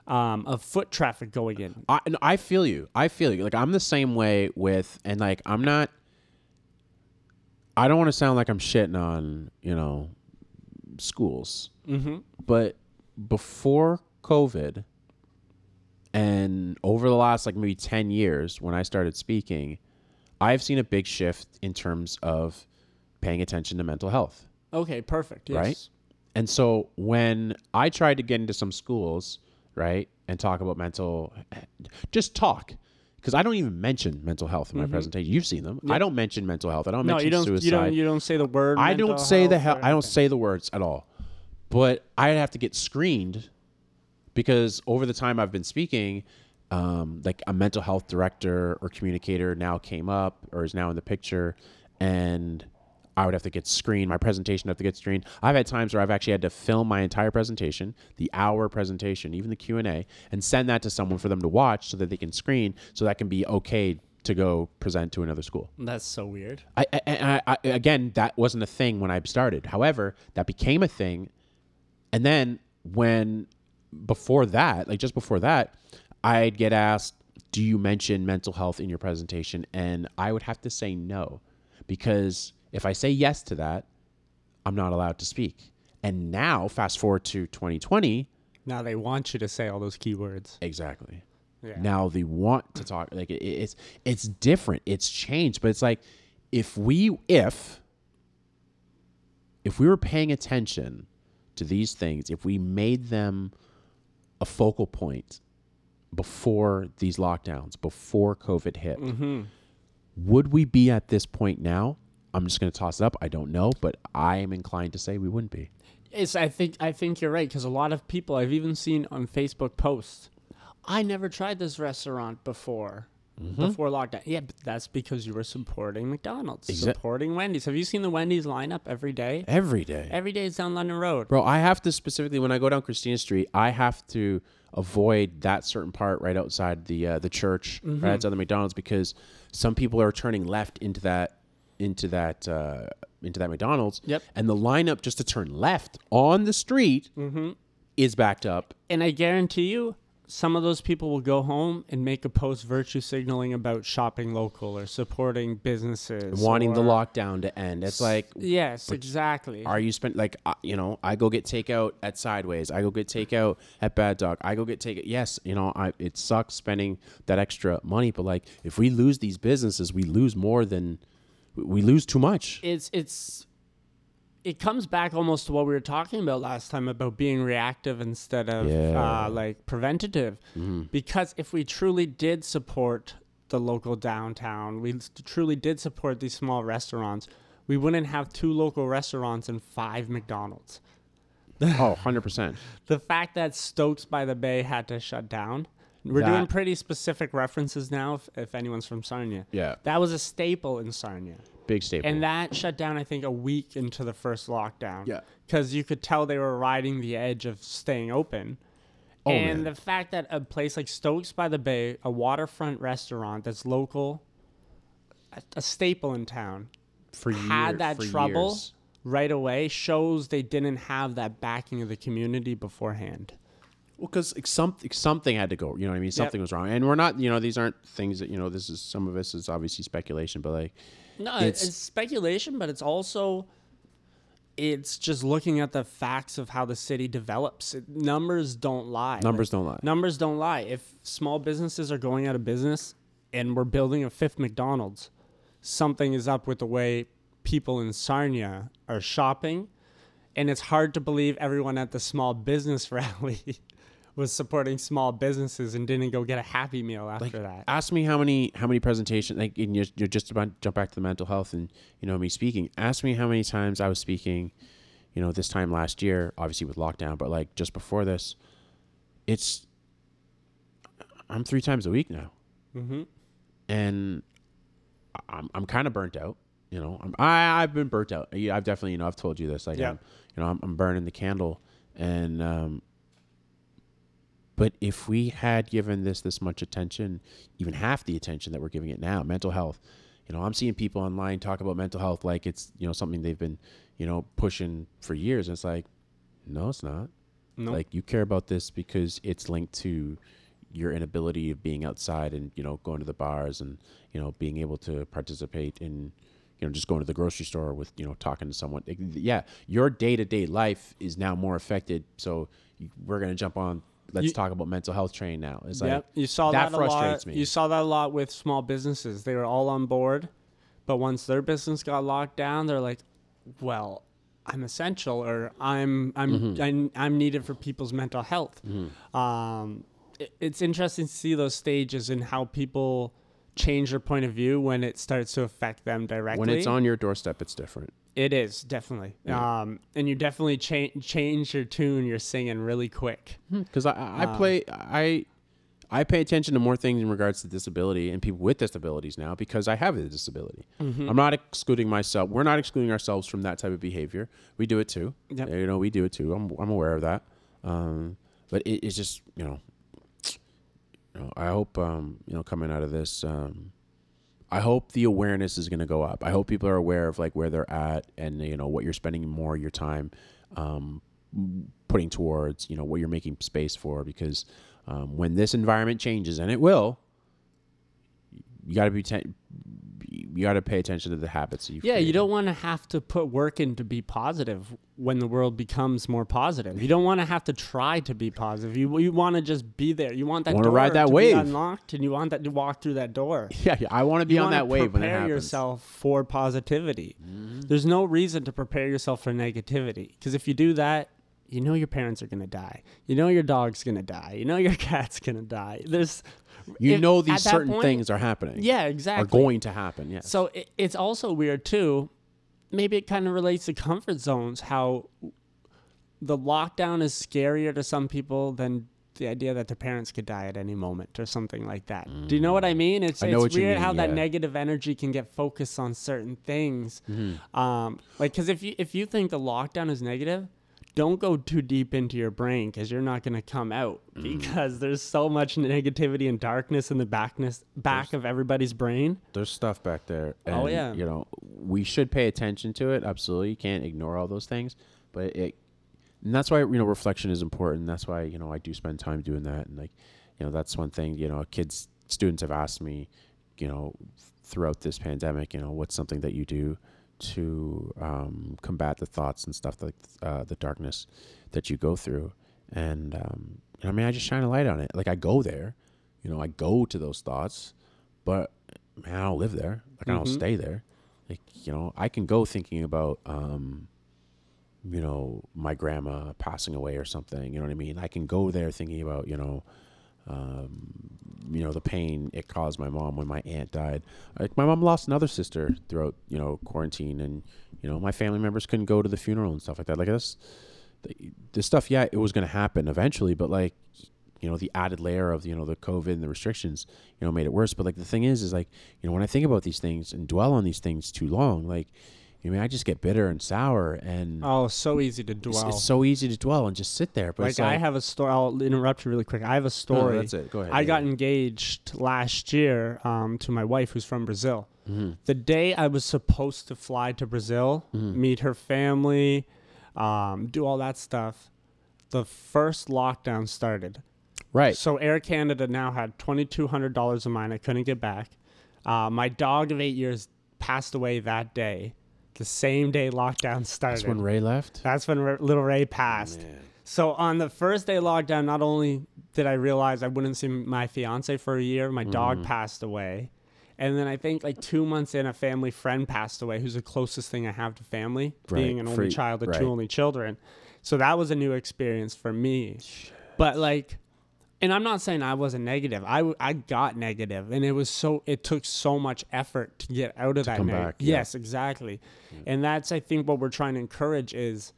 S2: um, of foot traffic going in.
S1: I I feel you. I feel you. Like I'm the same way with, and like I'm not. I don't want to sound like I'm shitting on you know schools,
S2: Mm-hmm.
S1: but before COVID, and over the last like maybe ten years, when I started speaking, I've seen a big shift in terms of paying attention to mental health.
S2: Okay, perfect. Yes.
S1: Right? And so when I tried to get into some schools, right, and talk about mental, just talk, because I don't even mention mental health in my presentation. You've seen them. I don't mention mental health. I don't
S2: Mm-hmm. No,
S1: mention
S2: you don't.
S1: suicide.
S2: You don't. You don't say the word.
S1: I don't say the hell. I don't say the words at all. But I have to get screened because over the time I've been speaking, um, like a mental health director or communicator now came up or is now in the picture, and I would have to get screened. My presentation would have to get screened. I've had times where I've actually had to film my entire presentation, the hour presentation, even the Q and A, and send that to someone for them to watch so that they can screen, so that can be okay to go present to another school.
S2: That's so weird.
S1: I, I, I, I again, that wasn't a thing when I started. However, that became a thing, and then when before that, like just before that, I'd get asked, "Do you mention mental health in your presentation?" And I would have to say no, because if I say yes to that, I'm not allowed to speak. And now, fast forward to 2020,
S2: Now they want you to say all those keywords.
S1: exactly.
S2: Yeah.
S1: Now they want to talk like it, it's it's different. It's changed, but it's like if we if if we were paying attention to these things, if we made them a focal point before these lockdowns, before COVID hit,
S2: Mm-hmm.
S1: would we be at this point now? I'm just going to toss it up. I don't know, but I am inclined to say we wouldn't be.
S2: It's. I think. I think you're right because a lot of people I've even seen on Facebook posts. I never tried this restaurant before. Before lockdown, yeah, but that's because you were supporting McDonald's,
S1: Exa-
S2: supporting Wendy's. Have you seen the Wendy's lineup every day?
S1: Every day.
S2: Every day is down London Road.
S1: Bro, I have to specifically when I go down Christina Street, I have to avoid that certain part right outside the uh, the church,
S2: Mm-hmm.
S1: right outside the McDonald's, because some people are turning left into that into that uh, into that McDonald's.
S2: Yep.
S1: And the lineup just to turn left on the street
S2: Mm-hmm.
S1: is backed up.
S2: And I guarantee you, some of those people will go home and make a post virtue signaling about shopping local or supporting businesses,
S1: wanting the lockdown to end. It's like,
S2: Yes, exactly.
S1: are you spent like uh, you know? I go get takeout at Sideways. I go get takeout at Bad Dog. I go get takeout. Yes, you know, I it sucks spending that extra money, but like if we lose these businesses, we lose more than we lose too much.
S2: it's it's it comes back almost to what we were talking about last time about being reactive instead of
S1: Yeah.
S2: uh, like preventative.
S1: Mm-hmm.
S2: Because if we truly did support the local downtown, we truly did support these small restaurants, we wouldn't have two local restaurants and five McDonald's.
S1: oh, 100%.
S2: The fact that Stokes by the Bay had to shut down. We're doing pretty specific references now if, if anyone's from Sarnia.
S1: Yeah.
S2: That was a staple in Sarnia.
S1: Big staple.
S2: And that shut down, I think, a week into the first lockdown.
S1: Yeah.
S2: Because you could tell they were riding the edge of staying open.
S1: Oh,
S2: and
S1: man.
S2: the fact that a place like Stokes by the Bay, a waterfront restaurant that's local, a, a staple in town,
S1: for
S2: had
S1: year-
S2: that
S1: for
S2: trouble
S1: years.
S2: right away shows they didn't have that backing of the community beforehand.
S1: Well, because something something had to go. You know what I mean? Something was wrong, and we're not. You know, these aren't things that you know. This is some of this is obviously speculation, but like,
S2: No,
S1: It's-
S2: it's, speculation, but it's also it's just looking at the facts of how the city develops. It, numbers don't lie.
S1: numbers don't lie.
S2: Numbers don't lie. If small businesses are going out of business and we're building a fifth McDonald's, something is up with the way people in Sarnia are shopping, and it's hard to believe everyone at the small business rally was supporting small businesses and didn't go get a happy meal after
S1: like
S2: that.
S1: ask me how many how many presentations like and you're, you're just about to jump back to the mental health and you know me speaking ask me how many times i was speaking you know this time last year obviously with lockdown but like just before this it's i'm three times a week now
S2: Mm-hmm.
S1: and i'm, I'm kind of burnt out you know I'm, I, i've been burnt out Yeah, i've definitely you know i've told you this like
S2: Yeah.
S1: I'm, you know I'm, I'm burning the candle and um but if we had given this this much attention, even half the attention that we're giving it now, mental health, you know, I'm seeing people online talk about mental health like it's you know something they've been you know pushing for years, and it's like, no, it's not.
S2: No.
S1: Like you care about this because it's linked to your inability of being outside and you know going to the bars and you know being able to participate in you know just going to the grocery store with you know talking to someone yeah your day-to-day life is now more affected so we're going to jump on let's
S2: You-
S1: talk about mental health train now it's like.
S2: You saw
S1: that
S2: that, a lot.
S1: frustrates me.
S2: You saw that a lot with small businesses. They were all on board, but once their business got locked down, they're like, "Well, I'm essential, or I'm I'm
S1: Mm-hmm.
S2: I'm, I'm needed for people's mental health." Um, it, it's interesting to see those stages and how people change their point of view when it starts to affect them directly.
S1: when it's on your doorstep it's different
S2: it is definitely,
S1: Yeah.
S2: um, and you definitely change change your tune you're singing really quick.
S1: because I, I
S2: Um,
S1: play I I pay attention to more things in regards to disability and people with disabilities now because I have a disability.
S2: Mm-hmm.
S1: I'm not excluding myself. We're not excluding ourselves from that type of behavior. We do it too.
S2: Yep.
S1: You know, we do it too. I'm I'm aware of that. Um, but it, it's just you know, you know, I hope um, you know coming out of this. Um, I hope the awareness is going to go up. I hope people are aware of like where they're at and you know what you're spending more of your time um, putting towards you know what you're making space for because um, when this environment changes and it will, you got to be you got to pay attention to the habits. You've
S2: Yeah, you don't want to have to put work in to be positive when the world becomes more positive. You don't want to have to try to be positive. You you want to just be there. You want that
S1: Wanna
S2: door
S1: ride that
S2: to
S1: wave.
S2: be unlocked, and you want that to walk through that door.
S1: Yeah, yeah, I want to be
S2: you
S1: on that wave
S2: prepare yourself for positivity.
S1: Mm-hmm.
S2: There's no reason to prepare yourself for negativity because if you do that, you know your parents are gonna die. You know your dog's gonna die. You know your cat's gonna die. There's
S1: You
S2: if-
S1: know these certain
S2: point-
S1: things are happening.
S2: Yeah, exactly.
S1: are going to happen. Yeah.
S2: So it, it's also weird too. Maybe it kind of relates to comfort zones. How the lockdown is scarier to some people than the idea that their parents could die at any moment or something like that. Do you know what I mean? It's,
S1: I
S2: it's weird
S1: mean,
S2: how that negative energy can get focused on certain things.
S1: Mm-hmm.
S2: Um, like, because if you if you think the lockdown is negative, don't go too deep into your brain because you're not going to come out
S1: Mm.
S2: because there's so much negativity and darkness in the backness back of everybody's brain.
S1: There's stuff back there.
S2: Oh, yeah.
S1: You know, we should pay attention to it. Absolutely, you can't ignore all those things. But it, and that's why you know reflection is important. That's why you know I do spend time doing that. And like, you know, that's one thing. You know, kids, students have asked me, you know, throughout this pandemic, you know, what's something that you do to um, combat the thoughts and stuff like uh, the darkness that you go through. And um, I mean, I just shine a light on it. Like I go there, you know, I go to those thoughts, but man, I don't live there. Like I don't
S2: Mhm.
S1: stay there. Like you know, I can go thinking about, um, you know, my grandma passing away or something. You know what I mean? I can go there thinking about, you know, um, you know, the pain it caused my mom when my aunt died. Like my mom lost another sister throughout, you know, quarantine, and you know, my family members couldn't go to the funeral and stuff like that. Like this, this stuff, yeah, it was going to happen eventually, but like, you know, the added layer of you know the COVID and the restrictions, you know, made it worse. But like the thing is, is like, you know, when I think about these things and dwell on these things too long, like, I mean, I just get bitter and sour, and
S2: Oh, so easy to dwell.
S1: it's so easy to dwell and just sit there. But
S2: like,
S1: it's
S2: I have a story. I'll interrupt you really quick. I have a story.
S1: no, that's it. Go ahead.
S2: I got engaged last year um, to my wife, who's from Brazil.
S1: Mhm.
S2: The day I was supposed to fly to Brazil,
S1: Mhm.
S2: meet her family, um, do all that stuff, the first lockdown started.
S1: right.
S2: So Air Canada now had twenty two hundred dollars of mine. I couldn't get back. Uh, my dog of eight years passed away that day. The same day lockdown started.
S1: That's when Ray left.
S2: That's when R- little Ray passed.
S1: Man.
S2: So on the first day of lockdown, not only did I realize I wouldn't see my fiance for a year, my dog mm-hmm. passed away, And then I think like two months in, a family friend passed away, who's the closest thing I have to family,
S1: Right,
S2: being an only
S1: free-
S2: child of
S1: right.
S2: two only children. So that was a new experience for me. But like, and I'm not saying I wasn't negative. I, I got negative, and it was so it took so much effort to get out of that.
S1: come
S2: neg-
S1: back, yeah.
S2: Yes, exactly. And that's I think what we're trying to encourage is,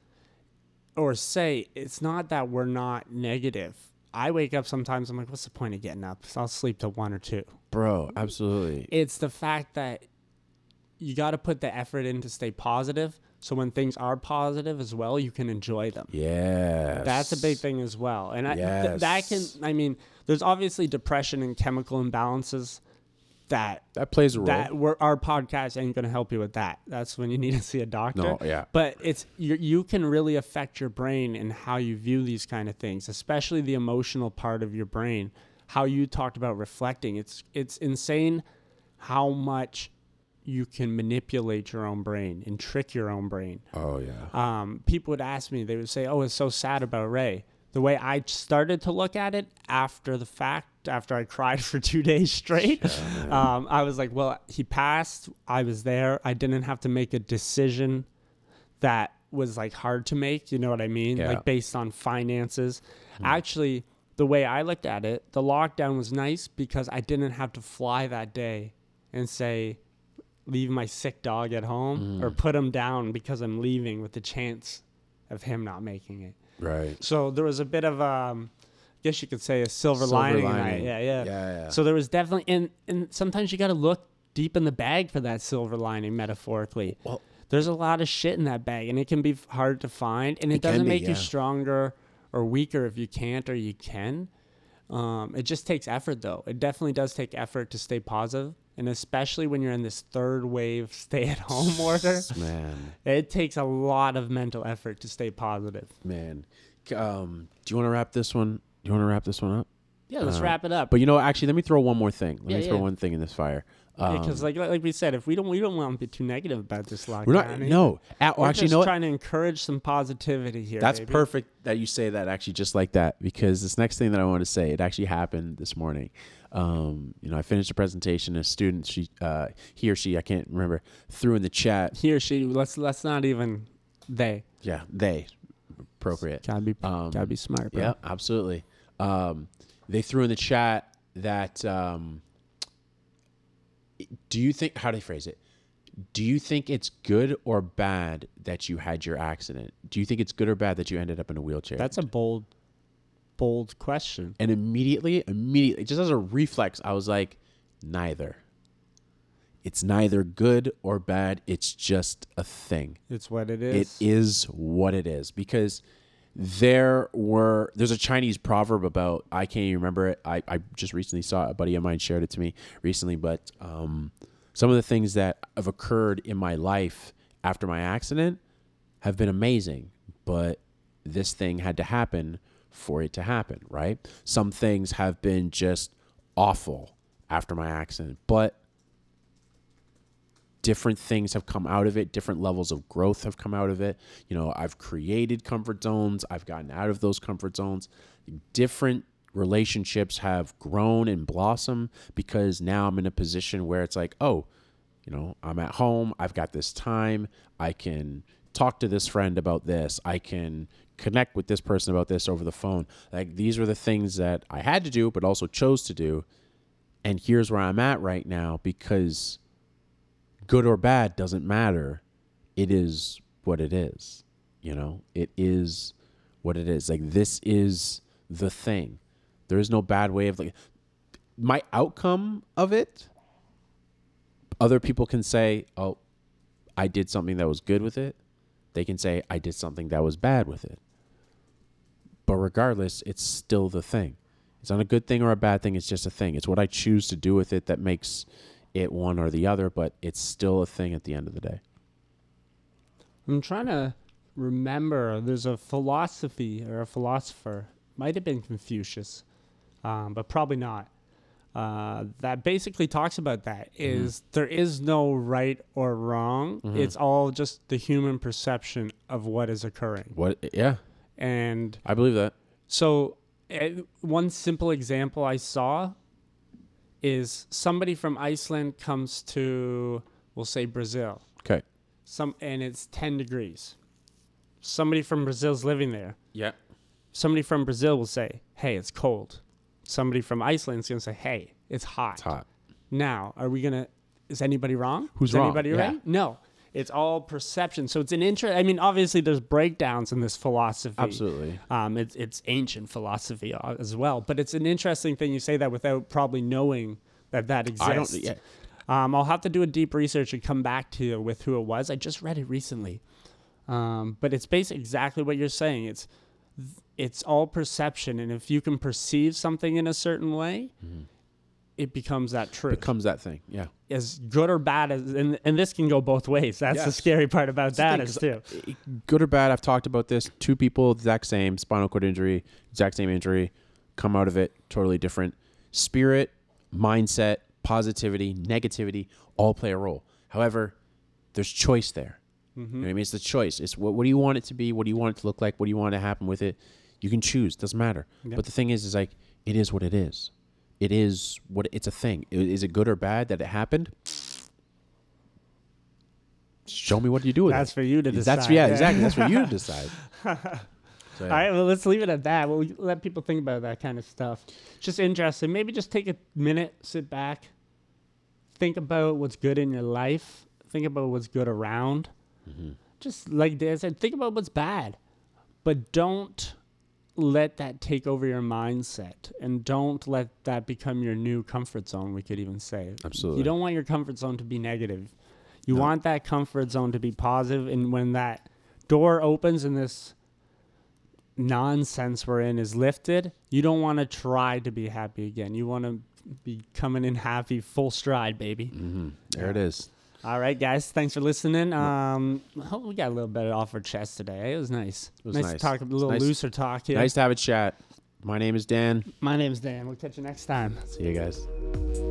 S2: or say it's not that we're not negative. I wake up sometimes. I'm like, what's the point of getting up? So I'll sleep till one or two.
S1: Bro, absolutely.
S2: It's the fact that you got to put the effort in to stay positive. So when things are positive as well, you can enjoy them.
S1: Yeah.
S2: That's a big thing as well. And I, th- that can, I mean, there's obviously depression and chemical imbalances that
S1: That plays a role.
S2: that we're, our podcast ain't going to help you with that. That's when you need to see a doctor.
S1: no, yeah.
S2: But it's you, you can really affect your brain and how you view these kind of things, especially the emotional part of your brain. How you talked about reflecting. It's it's insane how much you can manipulate your own brain and trick your own brain
S1: Oh yeah.
S2: um, people would ask me, they would say, "Oh, it's so sad about Ray." The way I started to look at it after the fact, after I cried for two days straight, um, I was like, "Well, he passed. I was there. I didn't have to make a decision that was like hard to make. You know what I mean?
S1: Yeah.
S2: Like based on finances. Actually, the way I looked at it, the lockdown was nice because I didn't have to fly that day and say, leave my sick dog at home or put him down because I'm leaving with the chance of him not making it.
S1: Right.
S2: So there was a bit of um I guess you could say a silver,
S1: Silver
S2: lining.
S1: lining.
S2: Yeah, yeah,
S1: Yeah, yeah.
S2: So there was definitely and and sometimes you got to look deep in the bag for that silver lining metaphorically.
S1: Well-
S2: there's a lot of shit in that bag and it can be hard to find and it,
S1: It
S2: doesn't
S1: be,
S2: make
S1: yeah.
S2: you stronger or weaker if you can't or you can. Um, it just takes effort though. It definitely does take effort to stay positive and especially when you're in this third wave stay at home order.
S1: Man,
S2: It takes a lot of mental effort to stay positive.
S1: man. Um, do you want to wrap this one? Do you want to wrap this one up?
S2: Yeah, let's
S1: Uh,
S2: wrap it up.
S1: But you know, actually, let me throw one more thing. Let
S2: Yeah,
S1: me throw
S2: yeah.
S1: one thing in this fire. Um,
S2: because like like we said, if we don't we don't want to be too negative about this lockdown.
S1: we're not. No. At,
S2: We're
S1: actually,
S2: just trying to encourage some positivity here.
S1: That's
S2: baby.
S1: perfect that you say that actually just like that because this next thing that I want to say it actually happened this morning. Um, you know, I finished a presentation. A student, she, uh, he or she, I can't remember, threw in the chat.
S2: He or she. Let's let's not even they.
S1: Yeah, they, appropriate.
S2: Gotta be
S1: Um,
S2: gotta be smart, bro.
S1: Yeah, absolutely. Um, they threw in the chat that. Um, do you think? How do they phrase it? Do you think it's good or bad that you had your accident? Do you think it's good or bad that you ended up in a wheelchair?
S2: That's a bold, bold question.
S1: and immediately, immediately, just as a reflex, I was like, neither. It's neither good or bad. It's just a thing.
S2: It's what it
S1: It
S2: is.
S1: is what it is because there were there's a Chinese proverb about I can't even remember it. I, I just recently saw it. A buddy of mine shared it to me recently, but um, some of the things that have occurred in my life after my accident have been amazing, but this thing had to happen for it to happen, right? Some things have been just awful after my accident, but different things have come out of it different levels of growth have come out of it. You know i've created comfort zones i've gotten out of those comfort zones. Different relationships have grown and blossomed because now i'm in a position where it's like oh you know i'm at home i've got this time i can talk to this friend about this i can connect with this person about this over the phone. Like these were the things that i had to do but also chose to do. And here's where i'm at right now because good or bad doesn't matter. It is what it is. You know, it is what it is. Like this is the thing. There is no bad way of like my outcome of it. Other people can say, "Oh, I did something that was good with it." They can say, "I did something that was bad with it." But regardless, it's still the thing. It's not a good thing or a bad thing. It's just a thing. It's what I choose to do with it that makes it one or the other, but it's still a thing at the end of the day.
S2: I'm trying to remember. There's a philosophy or a philosopher, might have been Confucius, um, but probably not. Uh, that basically talks about that is there is no right or wrong. It's all just the human perception of what is occurring.
S1: What? Yeah,
S2: And
S1: I believe that.
S2: so, eh, one simple example I saw is somebody from Iceland comes to, we'll say Brazil,
S1: Okay.
S2: some, and it's 10 degrees. Somebody from Brazil's living there.
S1: Yeah.
S2: Somebody from Brazil will say, hey, it's cold. Somebody from Iceland's to say, hey, it's hot.
S1: It's hot.
S2: Now, are we gonna? Is anybody wrong?
S1: Who's
S2: is
S1: wrong?
S2: Anybody
S1: Yeah.
S2: right? No. It's all perception. So it's an interest. I mean, obviously, there's breakdowns in this philosophy.
S1: Absolutely.
S2: Um, it's it's ancient philosophy uh, as well. But it's an interesting thing you say that without probably knowing that that exists.
S1: I don't. Yeah.
S2: Um, I'll have to do a deep research and come back to you with who it was. I just read it recently, um, but it's basically exactly what you're saying. It's it's all perception, and if you can perceive something in a certain way, it becomes that truth.
S1: It becomes that thing. Yeah.
S2: as good or bad as, and and this can go both ways. That's the scary part about
S1: That's
S2: that
S1: thing,
S2: is
S1: 'cause
S2: too.
S1: Good or bad, I've talked about this. Two people, exact same spinal cord injury, exact same injury, come out of it totally different. Spirit, mindset, positivity, negativity, all play a role. However, there's choice there. You know mm-hmm. what I mean? It's the choice. It's what, what do you want it to be? What do you want it to look like? What do you want to happen with it? You can choose. Doesn't matter. But the thing is, is like it is what it is. It is what it's a thing. Is it good or bad that it happened? Show me what you do with
S2: That's
S1: it.
S2: That's for you to decide.
S1: That's yeah, exactly. That's for you to decide. So,
S2: All right, well, let's leave it at that. We'll let people think about that kind of stuff. Just interesting. Maybe just take a minute, sit back, think about what's good in your life, think about what's good around. Mm-hmm. Just like Dan said, think about what's bad, but don't let that take over your mindset and don't let that become your new comfort zone, we could even say.
S1: Absolutely.
S2: You don't want your comfort zone to be negative. You
S1: No.
S2: want that comfort zone to be positive, and when that door opens and this nonsense we're in is lifted, you don't want to try to be happy again. You want to be coming in happy, full stride, baby.
S1: mhm. There it is.
S2: All right, guys. Thanks for listening. Um, hope we got a little bit off our chest today. It was nice.
S1: It was
S2: nice,
S1: nice.
S2: to talk a little
S1: nice-
S2: looser talk here.
S1: Nice to have a chat. My name is Dan.
S2: My name's Dan. We'll catch you next time.
S1: See you guys.